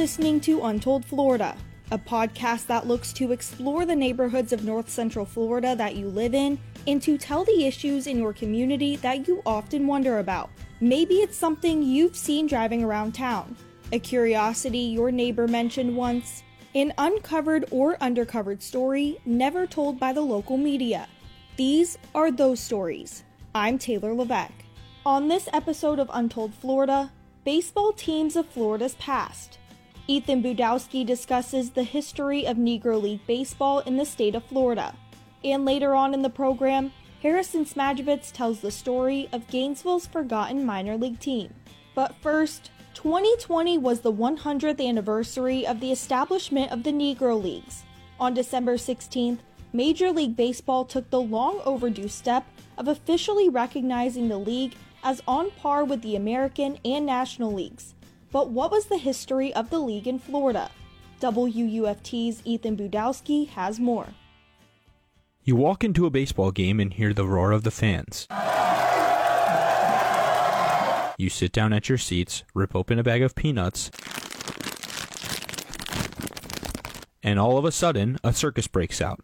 listening to Untold Florida, a podcast that looks to explore the neighborhoods of North Central Florida that you live in and to tell the issues in your community that you often wonder about. Maybe it's something you've seen driving around town, a curiosity your neighbor mentioned once, an uncovered or undercovered story never told by the local media. These are those stories. I'm Taylor Levesque. On this episode of Untold Florida, baseball teams of Florida's past. Ethan Budowsky discusses the history of Negro League baseball in the state of Florida. And later on in the program, Harrison Smajovits tells the story of Gainesville's forgotten minor league team. But first, 2020 was the 100th anniversary of the establishment of the Negro Leagues. On December 16th, Major League Baseball took the long overdue step of officially recognizing the league as on par with the American and National Leagues. But what was the history of the league in Florida? WUFT's Ethan Budowsky has more. You walk into a baseball game and hear the roar of the fans. You sit down at your seats, rip open a bag of peanuts, and all of a sudden, a circus breaks out.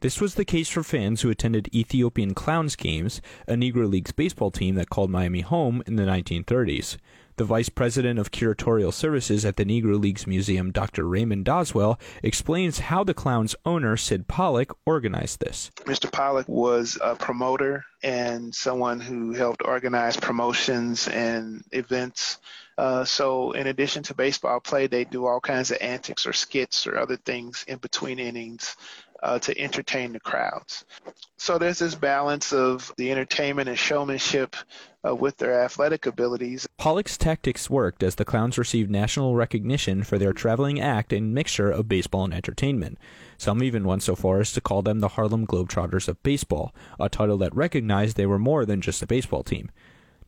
This was the case for fans who attended Ethiopian Clowns games, a Negro Leagues baseball team that called Miami home in the 1930s. The vice president of curatorial services at the Negro Leagues Museum, Dr. Raymond Doswell, explains how the Clowns owner, Syd Pollock, organized this. Mr. Pollock was a promoter and someone who helped organize promotions and events. Uh, so, in addition to baseball play, they do all kinds of antics or skits or other things in between innings uh, to entertain the crowds. So there's this balance of the entertainment and showmanship uh, with their athletic abilities. Pollock's tactics worked as the Clowns received national recognition for their traveling act and mixture of baseball and entertainment. Some even went so far as to call them the Harlem Globetrotters of baseball, a title that recognized they were more than just a baseball team.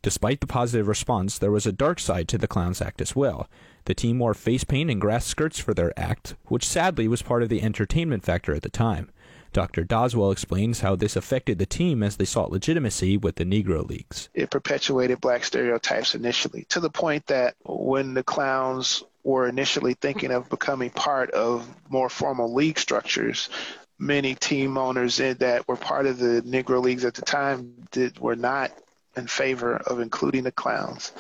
Despite the positive response, there was a dark side to the Clowns act as well. The team wore face paint and grass skirts for their act, which sadly was part of the entertainment factor at the time. Dr. Doswell explains how this affected the team as they sought legitimacy with the Negro Leagues. It perpetuated black stereotypes initially, to the point that when the Clowns were initially thinking of becoming part of more formal league structures, many team owners that were part of the Negro Leagues at the time did, were not in favor of including the Clowns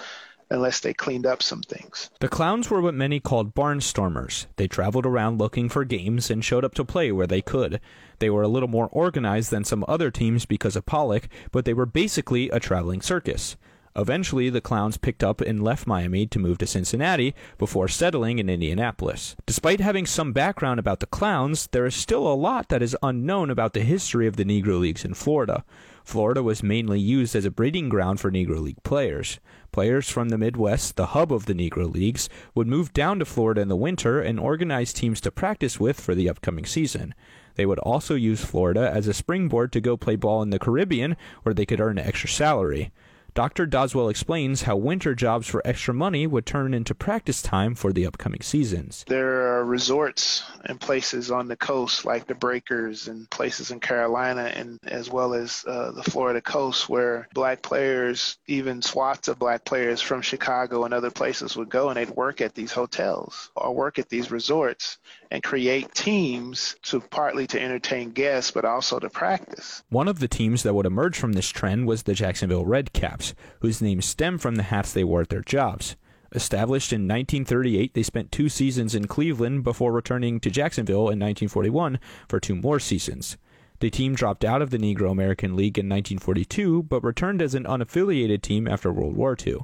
unless they cleaned up some things. The Clowns were what many called barnstormers. They traveled around looking for games and showed up to play where they could. They were a little more organized than some other teams because of Pollock, but they were basically a traveling circus. Eventually, the Clowns picked up and left Miami to move to Cincinnati before settling in Indianapolis. Despite having some background about the Clowns, there is still a lot that is unknown about the history of the Negro Leagues in Florida. Florida was mainly used as a breeding ground for Negro League players. Players from the Midwest, the hub of the Negro Leagues, would move down to Florida in the winter and organize teams to practice with for the upcoming season. They would also use Florida as a springboard to go play ball in the Caribbean, where they could earn an extra salary. Dr. Doswell explains how winter jobs for extra money would turn into practice time for the upcoming seasons. There are resorts and places on the coast like the Breakers and places in Carolina and as well as uh, the Florida coast where black players, even swaths of black players from Chicago and other places would go and they'd work at these hotels or work at these resorts and create teams to partly to entertain guests but also to practice. One of the teams that would emerge from this trend was the Jacksonville Redcaps, whose name stemmed from the hats they wore at their jobs. Established in 1938, they spent two seasons in Cleveland before returning to Jacksonville in 1941 for two more seasons. The team dropped out of the Negro American League in 1942, but returned as an unaffiliated team after World War II.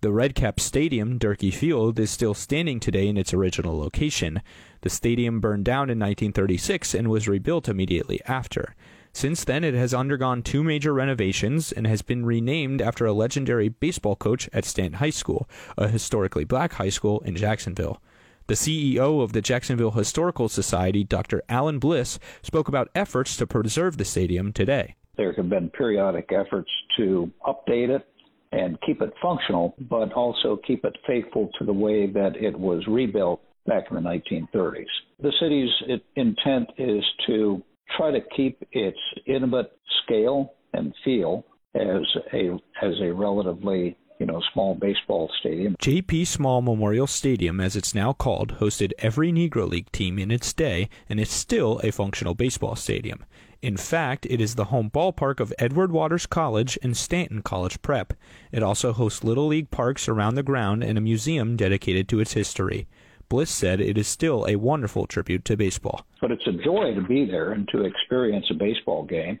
The Redcap Stadium, Durkee Field, is still standing today in its original location. The stadium burned down in 1936 and was rebuilt immediately after. Since then, it has undergone two major renovations and has been renamed after a legendary baseball coach at Stanton High School, a historically black high school in Jacksonville. The CEO of the Jacksonville Historical Society, Dr. Alan Bliss, spoke about efforts to preserve the stadium today. There have been periodic efforts to update it and keep it functional, but also keep it faithful to the way that it was rebuilt back in the 1930s. The city's intent is to try to keep its intimate scale and feel as a as a relatively you know, small baseball stadium. J.P. Small Memorial Stadium, as it's now called, hosted every Negro League team in its day and is still a functional baseball stadium. In fact, it is the home ballpark of Edward Waters College and Stanton College Prep. It also hosts Little League parks around the ground and a museum dedicated to its history. Bliss said it is still a wonderful tribute to baseball. But it's a joy to be there and to experience a baseball game.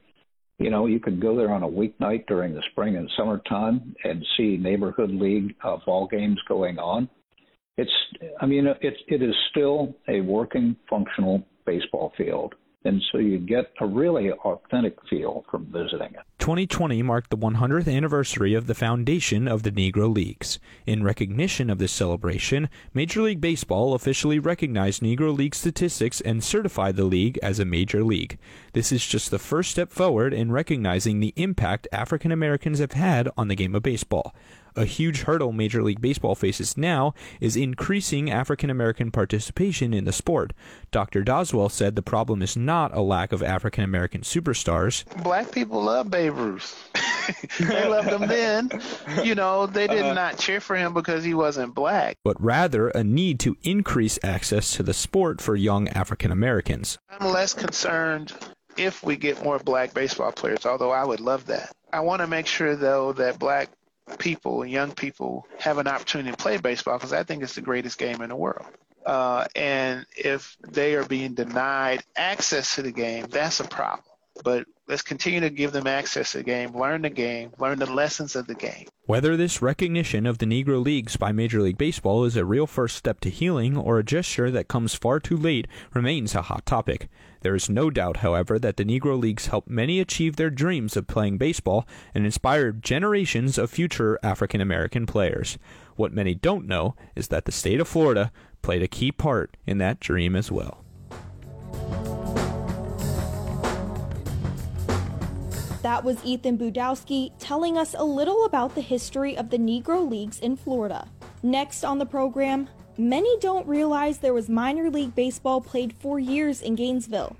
You know, you could go there on a weeknight during the spring and summertime and see neighborhood league uh, ball games going on. It's, I mean, it's it is still a working, functional baseball field. And so you get a really authentic feel from visiting it. 2020 marked the 100th anniversary of the foundation of the Negro Leagues. In recognition of this celebration, Major League Baseball officially recognized Negro League statistics and certified the league as a major league. This is just the first step forward in recognizing the impact African Americans have had on the game of baseball. A huge hurdle Major League Baseball faces now is increasing African American participation in the sport. Dr. Doswell said the problem is not a lack of African American superstars. Black people love Babe Ruth. they loved him then. You know, they did uh, not cheer for him because he wasn't black. But rather a need to increase access to the sport for young African Americans. I'm less concerned if we get more black baseball players, although I would love that. I want to make sure, though, that black people and young people have an opportunity to play baseball because I think it's the greatest game in the world. Uh, and if they are being denied access to the game, that's a problem. But let's continue to give them access to the game, learn the game, learn the lessons of the game. Whether this recognition of the Negro Leagues by Major League Baseball is a real first step to healing or a gesture that comes far too late remains a hot topic. There is no doubt, however, that the Negro Leagues helped many achieve their dreams of playing baseball and inspired generations of future African American players. What many don't know is that the state of Florida played a key part in that dream as well. That was Ethan Budowsky telling us a little about the history of the Negro Leagues in Florida. Next on the program, many don't realize there was minor league baseball played for years in Gainesville.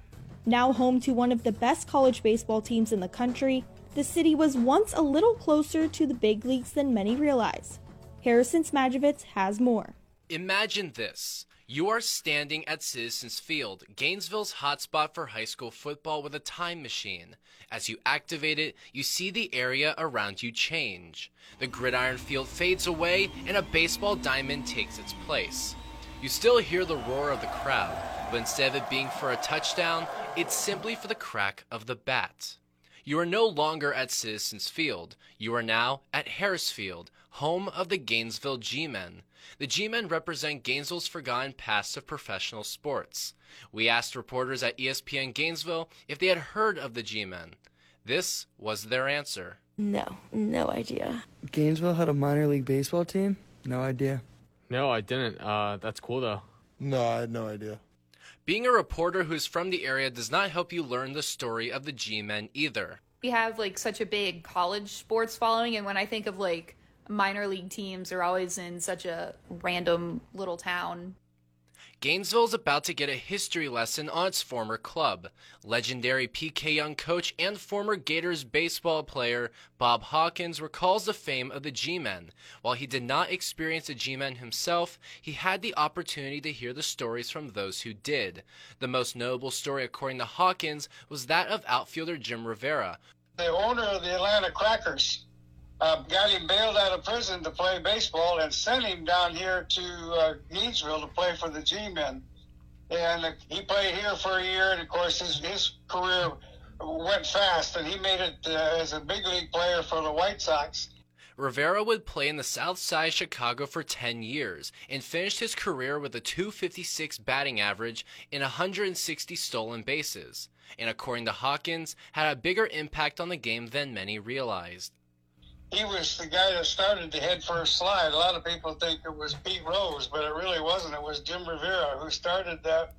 Now home to one of the best college baseball teams in the country, the city was once a little closer to the big leagues than many realize. Harrison Smajovits has more. Imagine this. You are standing at Citizens Field, Gainesville's hotspot for high school football with a time machine. As you activate it, you see the area around you change. The gridiron field fades away and a baseball diamond takes its place. You still hear the roar of the crowd, but instead of it being for a touchdown, it's simply for the crack of the bat. You are no longer at Citizens Field. You are now at Harris Field, home of the Gainesville G-Men. The G-Men represent Gainesville's forgotten past of professional sports. We asked reporters at ESPN Gainesville if they had heard of the G-Men. This was their answer. No, no idea. Gainesville had a minor league baseball team? No idea. No, I didn't. Uh, that's cool though. No, I had no idea. Being a reporter who's from the area does not help you learn the story of the G-Men either. We have like such a big college sports following, and when I think of like minor league teams are always in such a random little town. Gainesville is about to get a history lesson on its former club. Legendary PK Young coach and former Gators baseball player Bob Hawkins recalls the fame of the G-Men. While he did not experience the G-Men himself, he had the opportunity to hear the stories from those who did. The most notable story, according to Hawkins, was that of outfielder Jim Rivera. The owner of the Atlanta Crackers uh, got him bailed out of prison to play baseball and sent him down here to uh, Gainesville to play for the G-Men. And uh, he played here for a year, and of course his, his career went fast, and he made it uh, as a big league player for the White Sox. Rivera would play in the South Side Chicago for 10 years and finished his career with a 256 batting average and 160 stolen bases, and according to Hawkins, had a bigger impact on the game than many realized he was the guy that started the head first slide. A lot of people think it was Pete Rose, but it really wasn't. It was Jim Rivera who started that.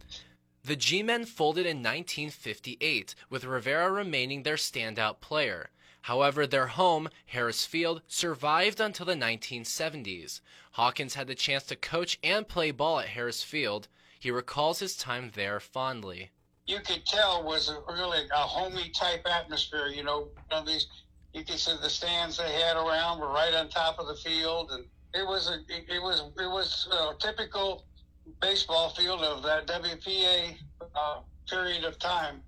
The G Men folded in 1958, with Rivera remaining their standout player. However, their home, Harris Field, survived until the 1970s. Hawkins had the chance to coach and play ball at Harris Field. He recalls his time there fondly. You could tell was a really a homey type atmosphere. You know, you know these you can see the stands they had around were right on top of the field, and it was a it was it was a typical baseball field of that WPA uh, period of time.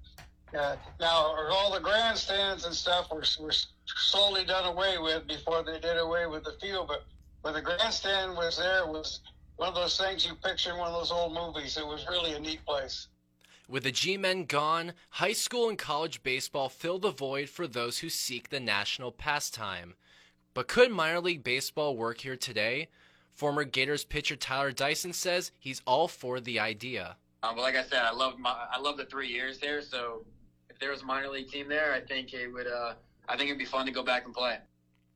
Uh, now, all the grandstands and stuff were, were slowly done away with before they did away with the field, but when the grandstand was there, it was one of those things you picture in one of those old movies. It was really a neat place. With the G Men gone, high school and college baseball fill the void for those who seek the national pastime. But could minor league baseball work here today? Former Gators pitcher Tyler Dyson says he's all for the idea. Um, but like I said, I love my I love the three years there. So if there was a minor league team there, I think it would. Uh, I think it'd be fun to go back and play.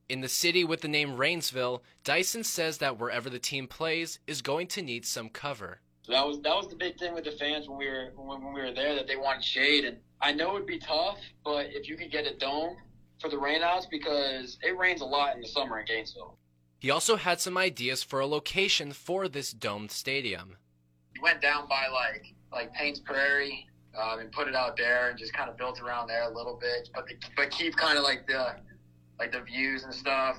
In the city with the name Rainsville, Dyson says that wherever the team plays is going to need some cover. So that was that was the big thing with the fans when we were when, when we were there that they wanted shade, and I know it'd be tough, but if you could get a dome for the rainouts because it rains a lot in the summer in Gainesville. He also had some ideas for a location for this domed stadium. We went down by like like Payne's Prairie um, and put it out there and just kind of built around there a little bit, but the, but keep kind of like the like the views and stuff.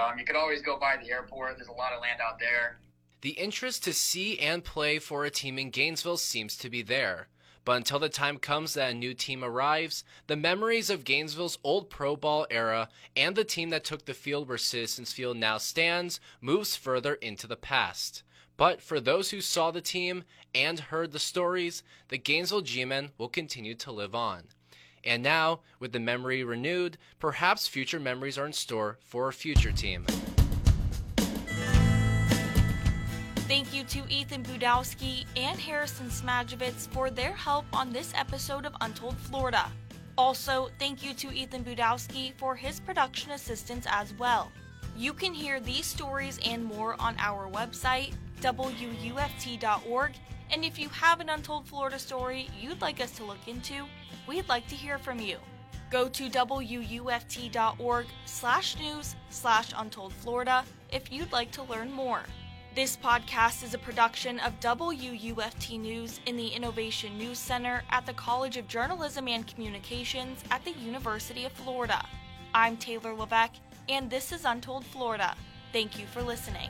Um, you could always go by the airport. There's a lot of land out there. The interest to see and play for a team in Gainesville seems to be there. But until the time comes that a new team arrives, the memories of Gainesville's old pro ball era and the team that took the field where Citizens Field now stands moves further into the past. But for those who saw the team and heard the stories, the Gainesville G-Men will continue to live on. And now, with the memory renewed, perhaps future memories are in store for a future team. Thank you to Ethan Budowsky and Harrison Smajovits for their help on this episode of Untold Florida. Also, thank you to Ethan Budowsky for his production assistance as well. You can hear these stories and more on our website, wuft.org, and if you have an Untold Florida story you'd like us to look into, we'd like to hear from you. Go to wuft.org slash news slash untold Florida if you'd like to learn more. This podcast is a production of WUFT News in the Innovation News Center at the College of Journalism and Communications at the University of Florida. I'm Taylor Levesque, and this is Untold Florida. Thank you for listening.